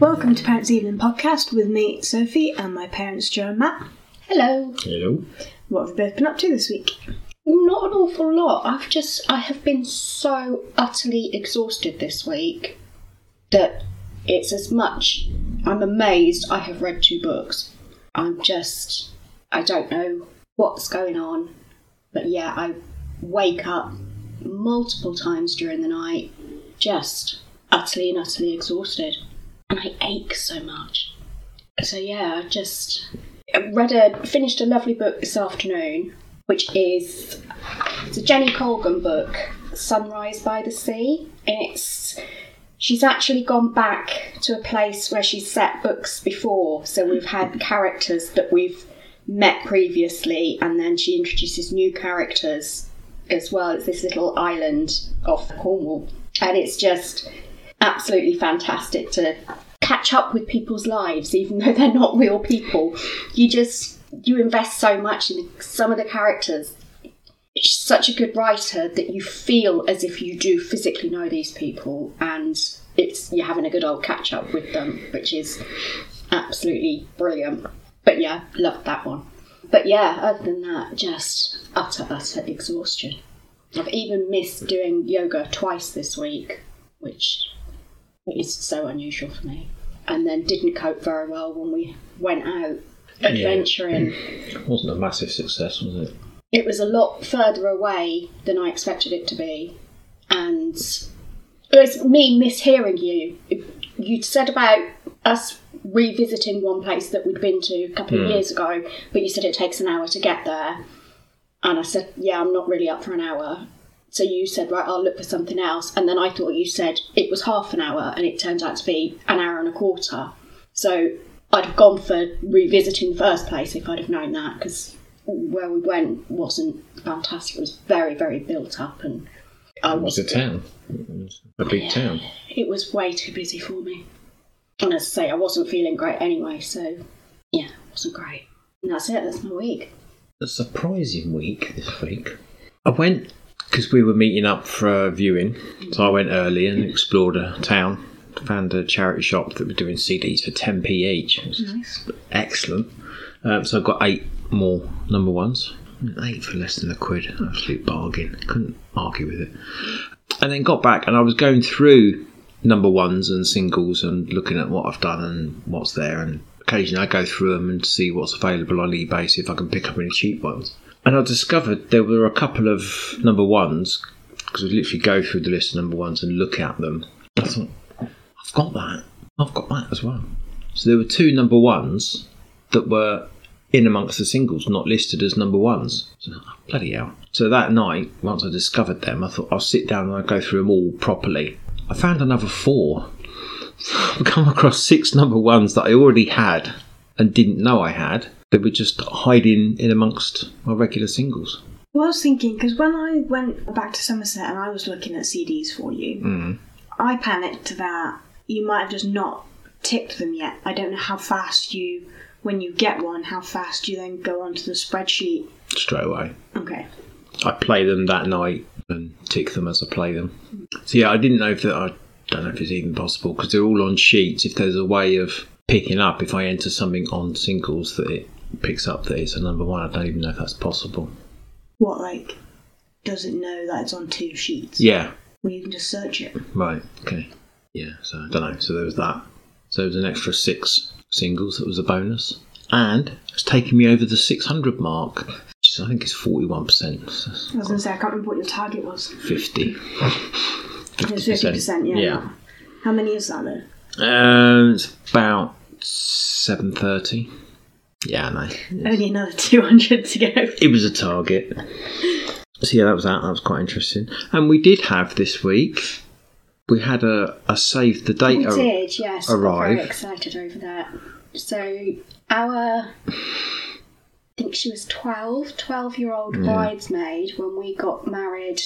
Welcome to Parents Evening Podcast with me, Sophie, and my parents, Joe and Matt. Hello. Hello. What have you both been up to this week? Not an awful lot. I've just I have been so utterly exhausted this week that it's as much I'm amazed I have read two books. I'm just I don't know what's going on. But yeah, I wake up multiple times during the night just utterly and utterly exhausted. And I ache so much. So yeah, I just read a finished a lovely book this afternoon, which is it's a Jenny Colgan book, Sunrise by the Sea, and it's she's actually gone back to a place where she's set books before. So we've had characters that we've met previously, and then she introduces new characters as well. It's this little island off Cornwall, and it's just absolutely fantastic to catch up with people's lives, even though they're not real people. You just you invest so much in some of the characters. She's such a good writer that you feel as if you do physically know these people, and it's you're having a good old catch up with them, which is absolutely brilliant. But yeah, loved that one. But yeah, other than that, just utter utter exhaustion. I've even missed doing yoga twice this week, which is so unusual for me. And then didn't cope very well when we went out adventuring. It wasn't a massive success, was it? It was a lot further away than I expected it to be. And it was me mishearing you. You'd said about us revisiting one place that we'd been to a couple of hmm. years ago, but you said it takes an hour to get there. And I said, Yeah, I'm not really up for an hour. So you said, Right, I'll look for something else. And then I thought you said it was half an hour, and it turned out to be an hour and a quarter. So I'd have gone for revisiting the first place if I'd have known that, because where we went wasn't fantastic. It was very, very built up, and I It was was a town. It was a big town. it was way too busy for me. And as I say, I wasn't feeling great anyway, so yeah, it wasn't great. And that's it, that's my week. A surprising week this week. I went because we were meeting up for a viewing, so I went early and explored a town. Found a charity shop that were doing CDs for 10p each. Nice. excellent. Um, so I've got eight more number ones. Eight for less than a quid. Absolute bargain. Couldn't argue with it. And then got back and I was going through number ones and singles and looking at what I've done and what's there. And occasionally I go through them and see what's available on eBay, see if I can pick up any cheap ones. And I discovered there were a couple of number ones because I literally go through the list of number ones and look at them. I thought, I've got that. I've got that as well. So there were two number ones that were in amongst the singles, not listed as number ones. So, oh, bloody hell. So that night, once I discovered them, I thought I'll sit down and I'll go through them all properly. I found another four. I've come across six number ones that I already had and didn't know I had. They were just hiding in amongst my regular singles. Well, I was thinking, because when I went back to Somerset and I was looking at CDs for you, Mm. I panicked that you might have just not ticked them yet. I don't know how fast you, when you get one, how fast you then go onto the spreadsheet. Straight away. Okay. I play them that night and tick them as I play them. So yeah, I didn't know if that. I don't know if it's even possible because they're all on sheets. If there's a way of picking up, if I enter something on singles that it picks up that it's a number one, I don't even know if that's possible. What, like, does it know that it's on two sheets? Yeah, Well, you can just search it. right, okay, yeah. So I don't know. So there was that. So there was an extra six singles that was a bonus, and it's taken me over the 600 mark. Which I think is 41 percent. I was going to say, I can't remember what your target was. 50. 50%, yeah. Yeah. How many is that, though? Um, it's about seven thirty. Yeah, I know. Only another 200 to go. It was a target. So yeah, that was that. That was quite interesting. And we did have this week. We had a, a save the date. We ar- did, yes. We're arrive. very excited over that. So, our, I think she was 12, 12 year old bridesmaid when we got married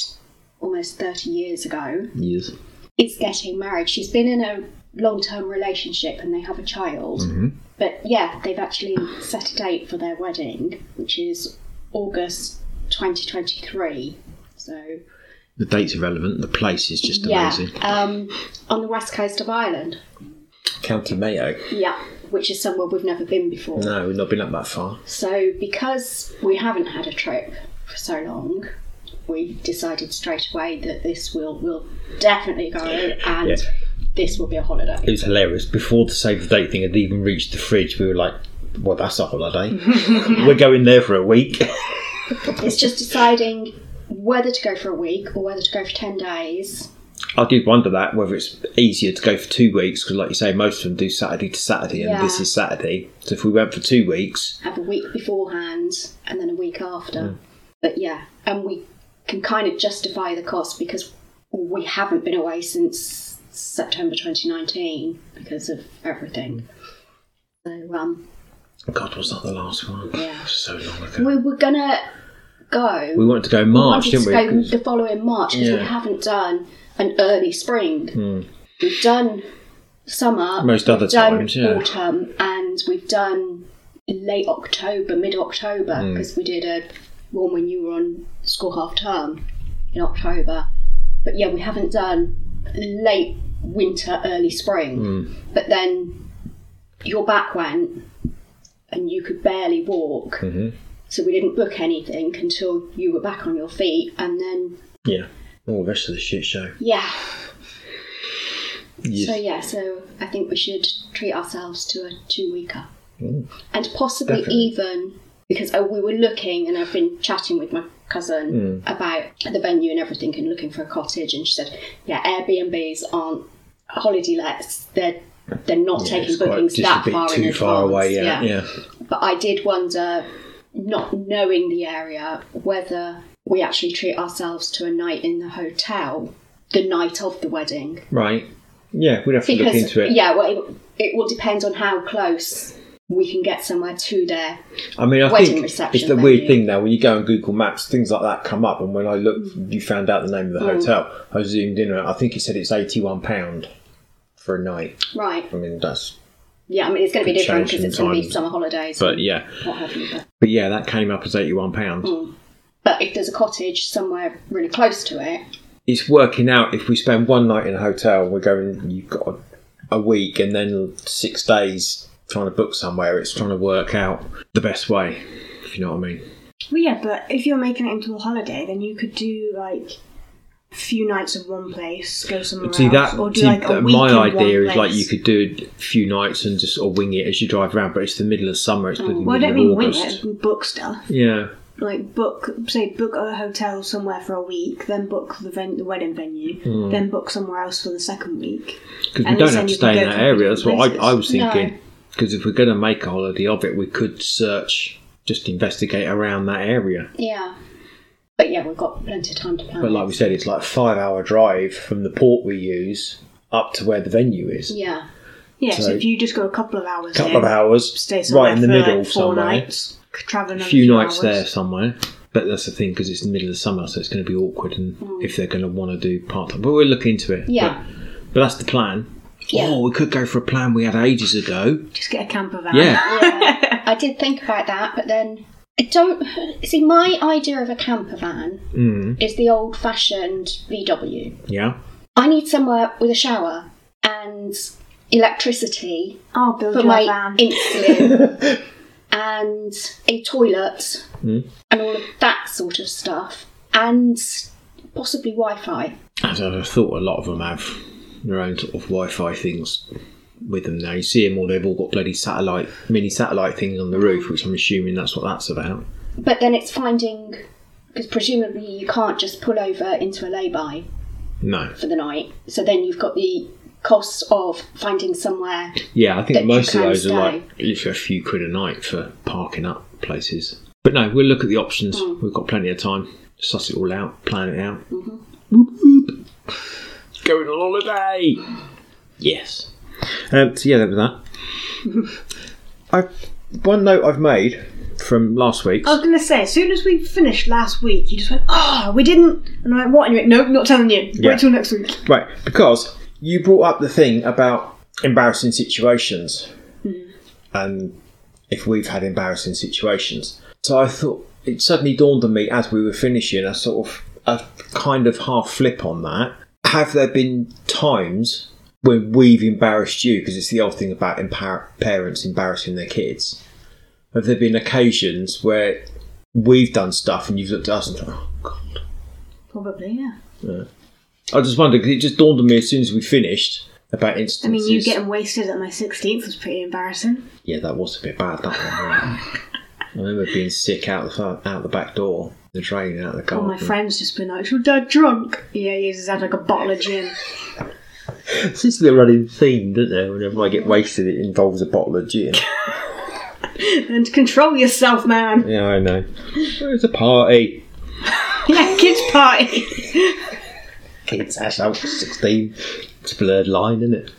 almost 30 years ago Yes. is getting married. She's been in a long term relationship and they have a child. Mhm. But yeah, they've actually set a date for their wedding, which is August 2023. So, The date's irrelevant. The place is just yeah, amazing. um, on the west coast of Ireland. County Mayo. Yeah, which is somewhere we've never been before. No, we've not been up that far. So, because we haven't had a trip for so long, we decided straight away that this will will definitely go and Yeah. This will be a holiday. It was hilarious. Before the save the date thing had even reached the fridge, we were like, well, that's a holiday. we're going there for a week. It's just deciding whether to go for a week or whether to go for 10 days. I did wonder that, whether it's easier to go for two weeks, because like you say, most of them do Saturday to Saturday, and this is Saturday. So if we went for two weeks, have a week beforehand and then a week after. But yeah, and we can kind of justify the cost because we haven't been away since September 2019 because of everything. So um, God, was that the last one? Yeah. So long ago. we were gonna go. We wanted to go in we March, wanted didn't we? go 'Cause- the following March because we haven't done an early spring. Hmm. We've done summer, Most other times, yeah. autumn, and we've done late October, mid October, Hmm. because we did a one when you were on school half term in October. But yeah, we haven't done late winter, early spring. Hmm. But then your back went, and you could barely walk. Mhm. So we didn't book anything until you were back on your feet, and then Yeah. All the rest of the shit show. yeah. You- So yeah, so I think we should treat ourselves to a two weeker, Mm. and possibly Definitely. even because uh, we were looking, and I've been chatting with my cousin Mm. about the venue and everything, and looking for a cottage, and she said, yeah, Airbnbs aren't holiday lets; they're they're not Yeah, taking bookings that far too in far advance. away. Yeah, yeah. But I did wonder, not knowing the area, whether we actually treat ourselves to a night in the hotel the night of the wedding. Right. Yeah, we'd have to look Because, into it. yeah, well, it, it will depend on how close we can get somewhere to there. I mean, I Wedding think reception it's the weird thing now when you go on Google Maps, things like that come up. And when I looked, you found out the name of the Mm. hotel. I zoomed in it. I think it said it's eighty-one pound for a night. Right. I mean, that's. Yeah, I mean, it's going to be different because it's going to be summer holidays But yeah, you. But, but yeah, that came up as eighty-one pounds. Mm. but if there's a cottage somewhere really close to it, It's working out if we spend one night in a hotel, we're going. You've got a, a week and then six days trying to book somewhere. It's trying to work out the best way. If you know what I mean. Well, yeah, but if you're making it into a holiday, then you could do like a few nights of one place, go somewhere See else, that? or do see, like a that- week my in idea one is like you could do a few nights and just or wing it as you drive around. But it's the middle of summer. It's bloody Well, I don't middle mean of wing August. it, book stuff. Yeah, Like book, say, book a hotel somewhere for a week, then book the ven- the wedding venue, Hmm. then book somewhere else for the second week. because we And don't then have to you stay in that area. That's what I. I was No. Thinking. Because if we're going to make a holiday of it, we could search, just investigate around that area. yeah. But yeah, we've got plenty of time to plan. But like we said, it's like a five-hour drive from the port we use up to where the venue is. yeah. Yeah, so, So- if you just go a couple of hours, couple in, of hours, stay somewhere right in the for middle like four somewhere. nights, travel A another few nights hours. there somewhere. But that's the thing because it's the middle of summer, so it's going to be awkward. And mm. if they're going to want to do part time, but we'll look into it. Yeah. But, but that's the plan. Yeah. Oh, we could go for a plan we had ages ago. Just get a camper van. Yeah. Yeah. I did think about that, but then I don't see my idea of a camper van Mm, is the old fashioned VW. yeah. I need somewhere with a shower and electricity I'll build for my van. insulin and a toilet Mm. and all of that sort of stuff and possibly Wi-Fi. As I thought, a lot of them have their own sort of Wi-Fi things with them now. You see them all; they've all got bloody satellite, mini satellite things on the roof, which I'm assuming that's what that's about. But then it's finding because presumably you can't just pull over into a lay-by No, for the night. So then you've got the costs of finding somewhere. yeah, I think most of those are stay. like literally a few quid a night for parking up places. But no, we'll look at the options. Hmm. We've got plenty of time. Suss it all out, plan it out. Mm-hmm. Whoop, whoop. Going on holiday. Yes. Um, so yeah, that was that. I one note I've made from last week. I was going to say, as soon as we finished last week, you just went, "Ah, we didn't." And I'm like, "What?" And you went, "Nope, not telling you. Yeah. Wait till next week." Right, because you brought up the thing about embarrassing situations and if we've had embarrassing situations. So I thought it suddenly dawned on me as we were finishing a sort of a kind of half flip on that. Have there been times when we've embarrassed you, because it's the old thing about empower- parents embarrassing their kids. Have there been occasions where we've done stuff and you've looked at us and thought, oh, God. Probably, yeah. yeah. I just wondered, because it just dawned on me as soon as we finished about instance. I mean, you getting wasted at my 16th was pretty embarrassing. Yeah, that was a bit bad, that one. it? I remember being sick out the, out the back door, the drain out the car. All my friends just been like, "Is your dad drunk?" Yeah, he's had like a bottle of gin. Seems to be a running theme, doesn't it? Whenever I get wasted, it involves a bottle of gin. and control yourself, man. yeah, I know. It's a party. Yeah, kids party. Kids, that's out 16. It's a blurred line, isn't it?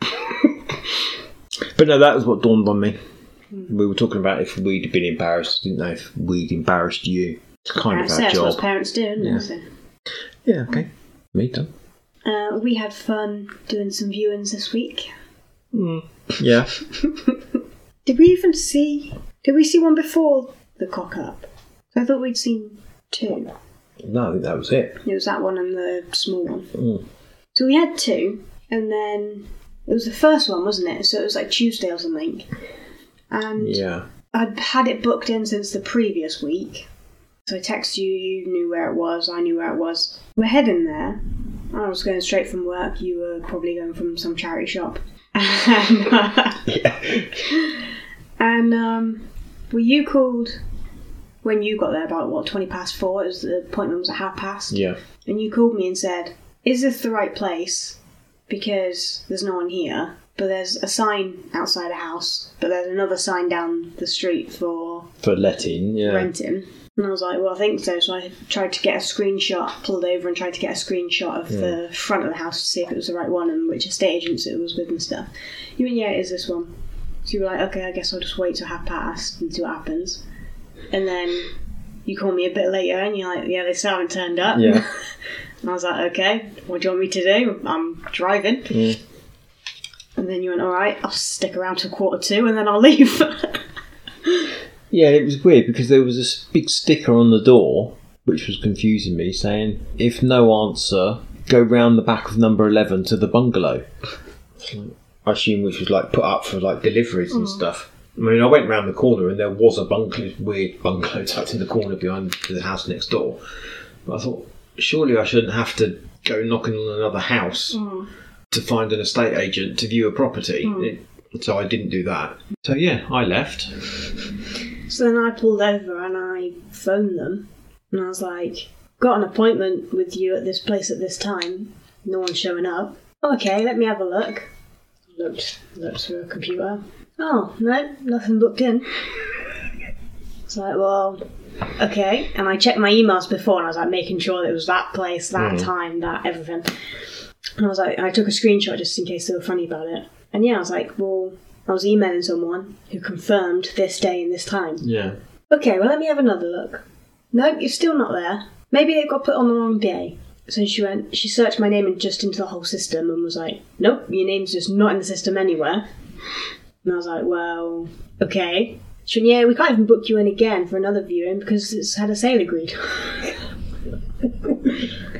but no, that was what dawned on me. We were talking about if we'd been embarrassed. Didn't know if we'd embarrassed you. It's kind of our that's what parents do, isn't Yeah. it? So, Yeah, okay. Me too. uh, we had fun doing some viewings this week. Yeah. Did we even see? Did we see one before the cock up? I thought we'd seen two. No, I think that was it. It was that one and the small one. Mm. So we had two, and then it was the first one, wasn't it? So it was like Tuesday or something. And Yeah. I'd had it booked in since the previous week. So I texted you, you knew where it was, I knew where it was. We're heading there. I was going straight from work, you were probably going from some charity shop. And, uh, Yeah. and um, well, you called when you got there about what, 20 past four? It was, the appointment was at half past. Yeah. And you called me and said, Is this the right place? Because there's no one here. But there's a sign outside a house, but there's another sign down the street for For letting, yeah. renting. And I was like, well, I think so. So I tried to get a screenshot, pulled over and tried to get a screenshot of the front of the house to see if it was the right one and which estate agents it was with and stuff. You went, yeah, it is this one. So you were like, okay, I guess I'll just wait till half past and see what happens. And then you call me a bit later and you're like, yeah, they still haven't turned up. Yeah. And I was like, okay, what do you want me to do? I'm driving. Mm. And then you went, all right, I'll stick around till quarter two and then I'll leave. Yeah, it was weird because there was this big sticker on the door, which was confusing me, saying, if no answer, go round the back of number 11 to the bungalow. I assume which was like put up for like deliveries and mm. stuff. I mean, I went round the corner and there was a bungalow, weird bungalow tucked in the corner behind the house next door. But I thought, surely I shouldn't have to go knocking on another house mm. To find an estate agent to view a property. Hmm. It- so I didn't do that. So yeah, I left. So then I pulled over and I phoned them and I was like, got an appointment with you at this place at this time. No one's showing up. Okay, let me have a look. Looked, looked through a computer. Oh, no, nothing booked in. It's like, well, okay. And I checked my emails before and I was like making sure that it was that place, that hmm. time, that everything. And I was like, I took a screenshot just in case they were funny about it. And yeah, I was like, well, I was emailing someone who confirmed this day and this time. Yeah. Okay, well, let me have another look. Nope, you're still not there. Maybe it got put on the wrong day. So she went, she searched my name and just into the whole system and was like, nope, your name's just not in the system anywhere. And I was like, well, okay. She went, yeah, we can't even book you in again for another viewing because it's had a sale agreed.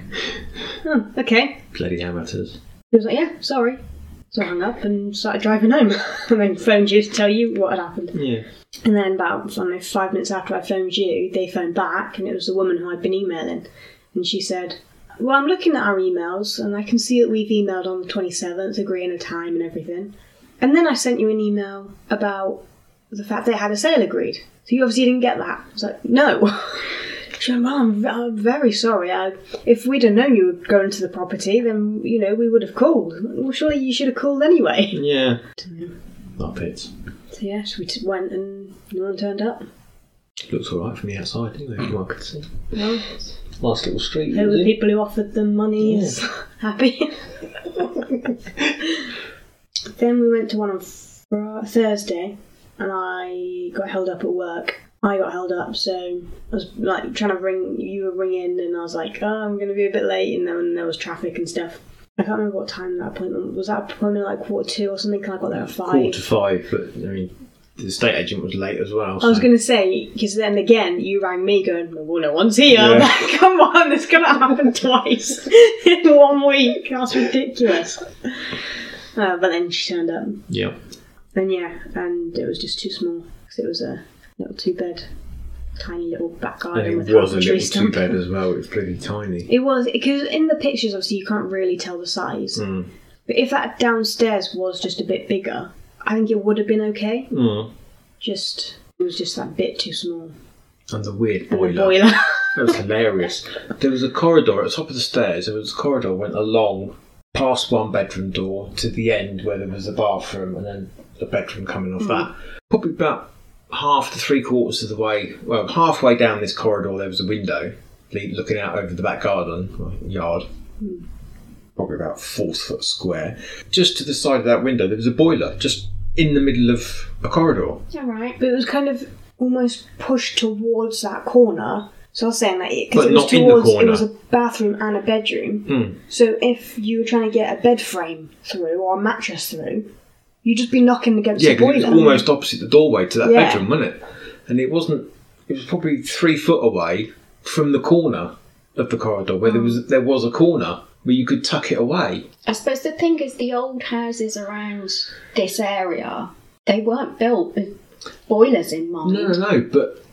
oh, okay. Bloody amateurs. He was like, yeah, sorry. So I hung up and started driving home and then phoned you to tell you what had happened. Yeah. And then about I don't know, five minutes after I phoned you, they phoned back, and it was the woman who I'd been emailing, and she said, "Well, I'm looking at our emails, and I can see that we've emailed on the 27th, agreeing a time and everything. And then I sent you an email about the fact they had a sale agreed. So you obviously didn't get that." I was like, "No." She well, I'm, I'm very sorry. I, if we'd have known you were going to the property, then, you know, we would have called. Well, surely you should have called anyway. Yeah. Not it. So, yeah, so we just went and no one turned up. Looks alright from the outside, anyway, if one could see. Well, Nice little street. There were the people who offered them money is happy. then we went to one on Fri- Thursday, and I got held up at work. I got held up, so I was like trying to ring. You were ringing, and I was like, "Oh, I'm going to be a bit late," and then there was traffic and stuff. I can't remember what time that appointment was. That appointment like quarter two or something. 'cause I got there at five. Quarter to five, but I mean, the estate agent was late as well. I was so- going to say, because then again, you rang me going, well, no one's here. I'm Yeah. like, Come on, it's going to happen twice in one week. That's ridiculous. Uh, but then she turned up. Yeah. And yeah, and it was just too small. Because it was a little two bed, tiny little back garden And with it was half a tree little two stump. bed as well. It was pretty tiny. It was, because in the pictures, obviously, you can't really tell the size. Mm. But if that downstairs was just a bit bigger, I think it would have been okay. Mm. Just, it was just that bit too small. And the weird And the boiler. boiler. That was hilarious. There was a corridor at the top of the stairs. There was a corridor went along past one bedroom door to the end where there was a bathroom and then a bedroom coming off that. Probably about half to three quarters of the way, well, halfway down this corridor, there was a window looking out over the back garden or yard. Probably about four foot square. Just to the side of that window, there was a boiler just in the middle of a corridor. Alright. But it was kind of almost pushed towards that corner. So I was saying that because But it was not in the towards it was a bathroom and a bedroom. Hmm. So if you were trying to get a bed frame through or a mattress through, you'd just be knocking against Yeah, the because it boiler. was almost opposite the doorway to that Yeah. bedroom, wasn't it? And it wasn't. It was probably three foot away from the corner of the corridor where there was there was a corner where you could tuck it away. I suppose the thing is, the old houses around this area, they weren't built with boilers in mind. No, no, no. But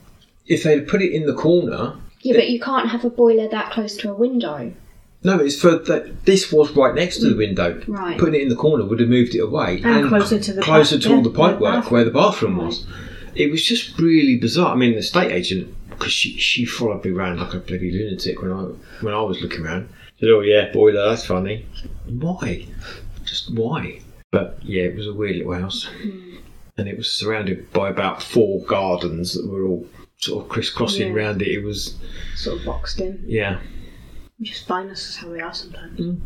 if they'd put it in the corner, Yeah, but you can't have a boiler that close to a window. No, it's for that. This was right next to the window. Right. Putting it in the corner would have moved it away And closer to the closer to all yeah, the the pipework where the bathroom was. It was just really bizarre. I mean, the estate agent because she she followed me around like a bloody lunatic when I when I was looking around. Said, "Oh yeah, boiler, that's funny." Why? Just why? But yeah, it was a weird little house, mm-hmm. and it was surrounded by about four gardens that were all sort of crisscrossing Yeah. around it. It was sort of boxed in. yeah, Which is fine, that's just how they are sometimes.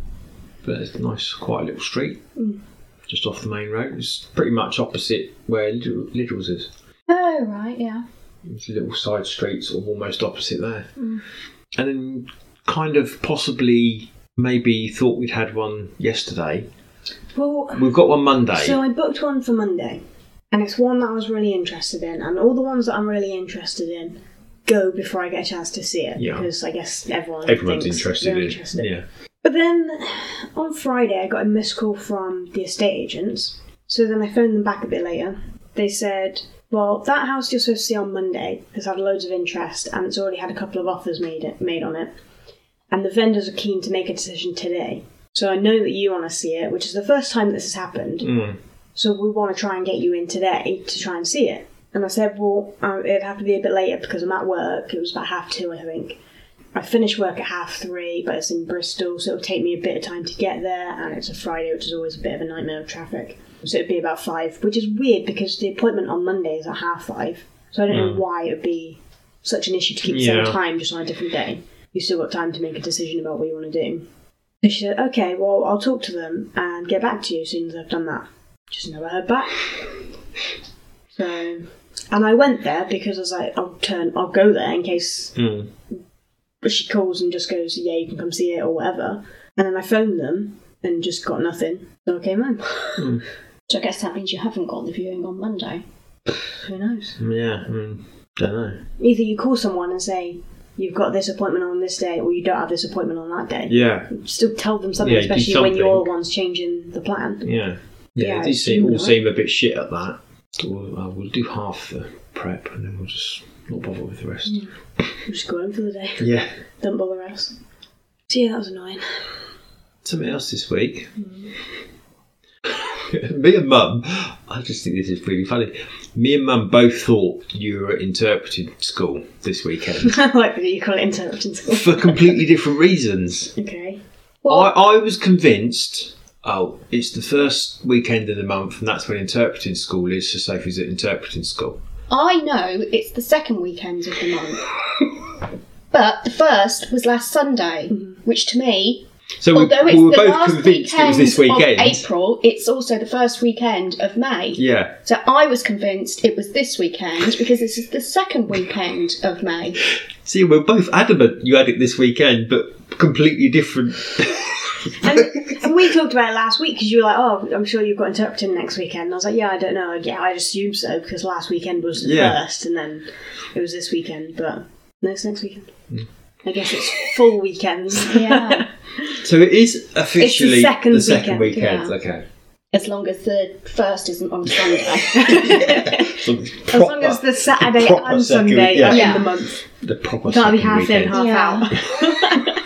but it's a nice, quiet little street. Mm. Just off the main road, it's pretty much opposite where Lidl- Lidl's is. Oh, right, yeah. It's a little side street, sort of almost opposite there. Mm. And then, kind of possibly, maybe thought we'd had one yesterday. Well, We've got one Monday. so I booked one for Monday, and it's one that I was really interested in, and all the ones that I'm really interested in go before I get a chance to see it Yeah. because I guess everyone Everyone's interested in interested. Yeah. But then on Friday, I got a missed call from the estate agents. So then I phoned them back a bit later. They said, Well, that house you're supposed to see on Monday has had loads of interest and it's already had a couple of offers made, made on it. And the vendors are keen to make a decision today. So I know that you want to see it, which is the first time this has happened. Mm. So we want to try and get you in today to try and see it. And I said, well, um, it'd have to be a bit later because I'm at work. It was about half two, I think. I finish work at half three, but it's in Bristol, so it'll take me a bit of time to get there. And it's a Friday, which is always a bit of a nightmare of traffic. So it'd be about five, which is weird because the appointment on Monday is at half five. So I don't know why it would be such an issue to keep the Yeah. same time just on a different day. You've still got time to make a decision about what you want to do. So she said, okay, well, I'll talk to them and get back to you as soon as I've done that. Just never heard back. So, and I went there because I was like, I'll turn, I'll go there in case Mm. she calls and just goes, yeah, you can come see it or whatever. And then I phoned them and just got nothing. So I came home. So I guess that means you haven't got the viewing on Monday. Who knows? Yeah, I mean, don't know. Either you call someone and say, you've got this appointment on this day or you don't have this appointment on that day. Yeah, Still tell them something, Yeah, do especially when something. you're the ones changing the plan. yeah. Yeah, Yeah, they it's seem, all seem a bit shit at that. So we'll, uh, we'll do half the prep and then we'll just not bother with the rest. We'll just go home for the day. Yeah. Don't bother us. So yeah, that was annoying. Something else this week. Me and Mum, I just think this is really funny. Me and Mum both thought you were at interpreting school this weekend I like that you call it interpreting school. for completely different reasons. Okay. I, I was convinced, oh, it's the first weekend of the month and that's when interpreting school is, so Sophie's at interpreting school. I know it's the second weekend of the month. but the first was last Sunday, mm-hmm. which to me, So we, although we it's were the both last convinced it weekend was this weekend. of April, it's also the first weekend of May. Yeah. So I was convinced it was this weekend because this is the second weekend of May. See, we're both adamant you had it this weekend, but completely different And, and we talked about it last week because you were like, "Oh, I'm sure you've got interpreting next weekend." And I was like, "Yeah, I don't know. Yeah, I'd assume so because last weekend was the Yeah. first, and then it was this weekend, but no, it's next weekend. Hmm. I guess it's full weekends. Yeah. So it is officially second the second weekend, weekend. Okay. as long as the first isn't on a Sunday. as long as the Saturday proper and second Sunday week- yeah. are Yeah. in the month. the proper You can't be second half in, weekend. half Yeah. out.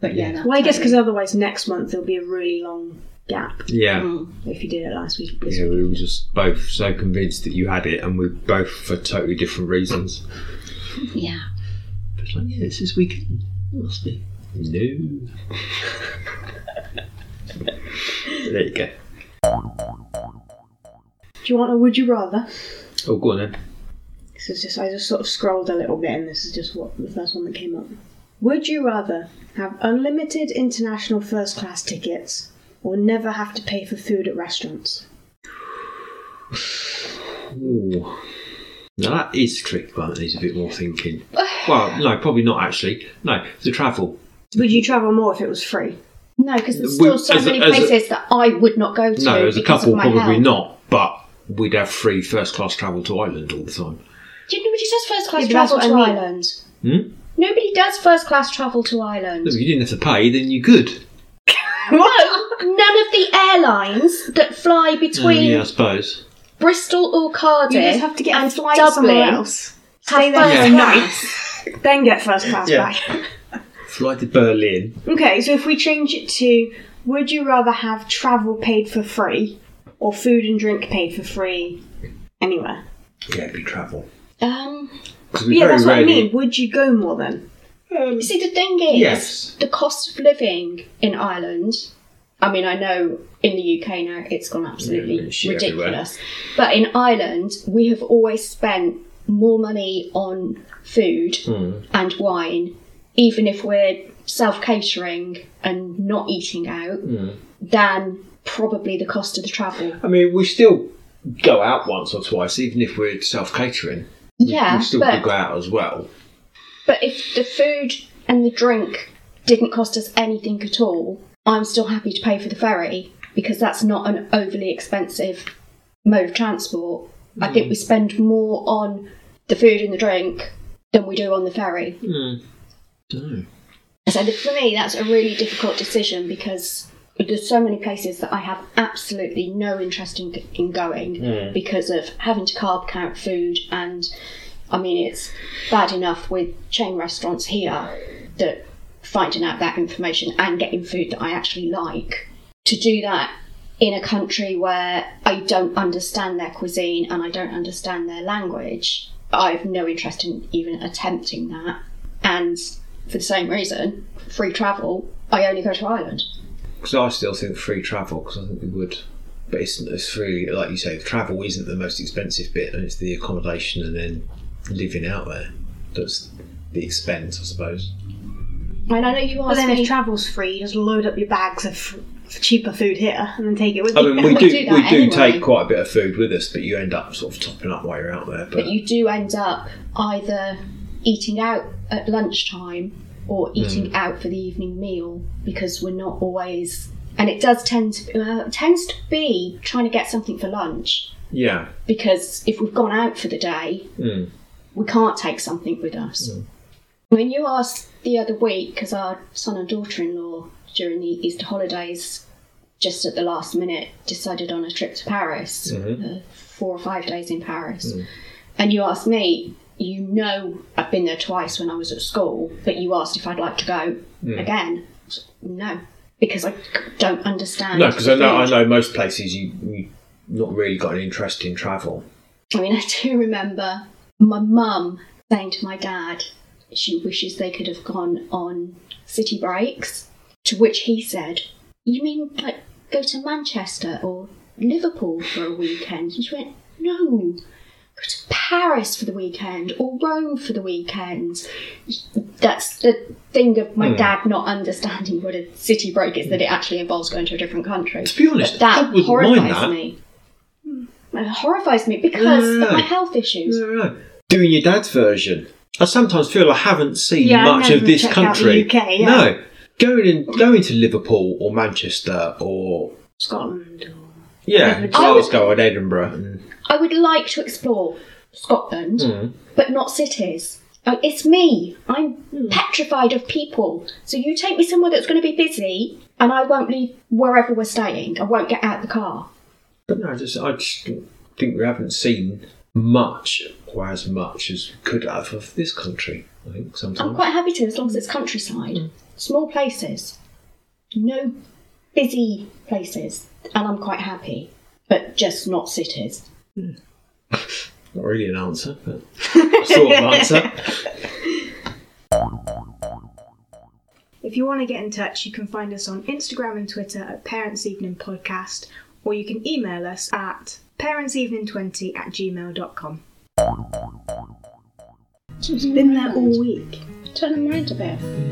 But yeah, no, Well, I guess because otherwise next month there'll be a really long gap Yeah. Mm. if you did it last week. Yeah, week. we were just both so convinced that you had it, and we both for totally different reasons. yeah. It's like, yeah, this is weekend. It must be. No. there you go. Do you want a would you rather? Oh, go on then. This is just I just sort of scrolled a little bit, and this is just what the first one that came up. Would you rather have unlimited international first class tickets or never have to pay for food at restaurants? Ooh. Now that is a tricky one. That needs a bit more thinking. Well, no, probably not actually. No, the travel. Would you travel more if it was free? No, because there's We- still so as a- many a- places that I would not go to. No, as a couple, probably health. not. But we'd have free first class travel to Ireland all the time. Do you- know, Nobody does first class Yeah, travel to I mean. Ireland. Hmm? Nobody does first class travel to Ireland. If you didn't have to pay, then you could. No, none of the airlines that fly between yeah, I suppose. Bristol or Cardiff You just have to get a and flight Dublin somewhere else. Stay have there first for a Yeah. night, class. then get first class Yeah. back. Fly to Berlin. Okay, so if we change it to would you rather have travel paid for free or food and drink paid for free anywhere? Yeah, it'd be travel. Um, Because we Yeah, very that's what I rarely. mean. Would you go more then? Um, see, the thing is, Yes. the cost of living in Ireland. I mean, I know in the UK now it's gone absolutely Yeah, it's shit everywhere. ridiculous, but in Ireland we have always spent more money on food Hmm. and wine, even if we're self catering and not eating out, Hmm. than probably the cost of the travel. I mean, we still go out once or twice, even if we're self catering. Yeah, we still but could go out as well. But if the food and the drink didn't cost us anything at all, I'm still happy to pay for the ferry because that's not an overly expensive mode of transport. I think we spend more on the food and the drink than we do on the ferry. No. So for me, that's a really difficult decision because there's so many places that I have absolutely no interest in, in going hmm. because of having to carb count food. And I mean it's bad enough with chain restaurants here that finding out that information and getting food that I actually like. To do that in a country where I don't understand their cuisine and I don't understand their language I have no interest in even attempting that. And for the same reason, free travel, I only go to Ireland. Because I still think free travel, because I think we would. But it's, it's really, like you say, the travel isn't the most expensive bit, and it's the accommodation and then living out there that's the expense, I suppose. And I know you are. But then me. if travel's free, you just load up your bags of f- cheaper food here and then take it with I you. mean, we We do, do we do anyway. take quite a bit of food with us, but you end up sort of topping up while you're out there. But, but you do end up either eating out at lunchtime or eating out for the evening meal because we're not always. And it does tend to uh, tends to be trying to get something for lunch yeah, because if we've gone out for the day, Mm. we can't take something with us. When you asked the other week, because our son and daughter-in-law during the Easter holidays, just at the last minute, decided on a trip to Paris, uh, four or five days in Paris, and you asked me, you know, I've been there twice when I was at school, but you asked if I'd like to go hmm. again. I No, because I don't understand. no, because I know I know most places you you not really got an interest in travel. I mean, I do remember my mum saying to my dad she wishes they could have gone on city breaks, to which he said, You mean like go to Manchester or Liverpool for a weekend? And she went, No, go to Paris for the weekend or Rome for the weekend. That's the thing of my hmm. dad not understanding what a city break is, that it actually involves going to a different country. To be honest, But that horrifies that. me. It horrifies me because No, no, of my health issues. Doing your dad's version. I sometimes feel I haven't seen Yeah, much of this checked out the country. UK, yeah. No, going in, going to Liverpool or Manchester or Scotland or yeah, Edinburgh. Glasgow and Edinburgh. Mm. I would like to explore Scotland, Mm. but not cities. Uh, It's me. I'm petrified of people. So you take me somewhere that's going to be busy, and I won't leave wherever we're staying. I won't get out of the car. but no, I just I just think we haven't seen much or as much as we could have of this country. I think sometimes I'm quite happy to, as long as it's countryside, small places, no busy places, and I'm quite happy. But just not cities. Hmm. Not really an answer, but sort of answer. If you want to get in touch, you can find us on Instagram and Twitter at Parents Evening Podcast, or you can email us at parentsevening20 at gmail.com. It's been there all week. Turn them round a bit.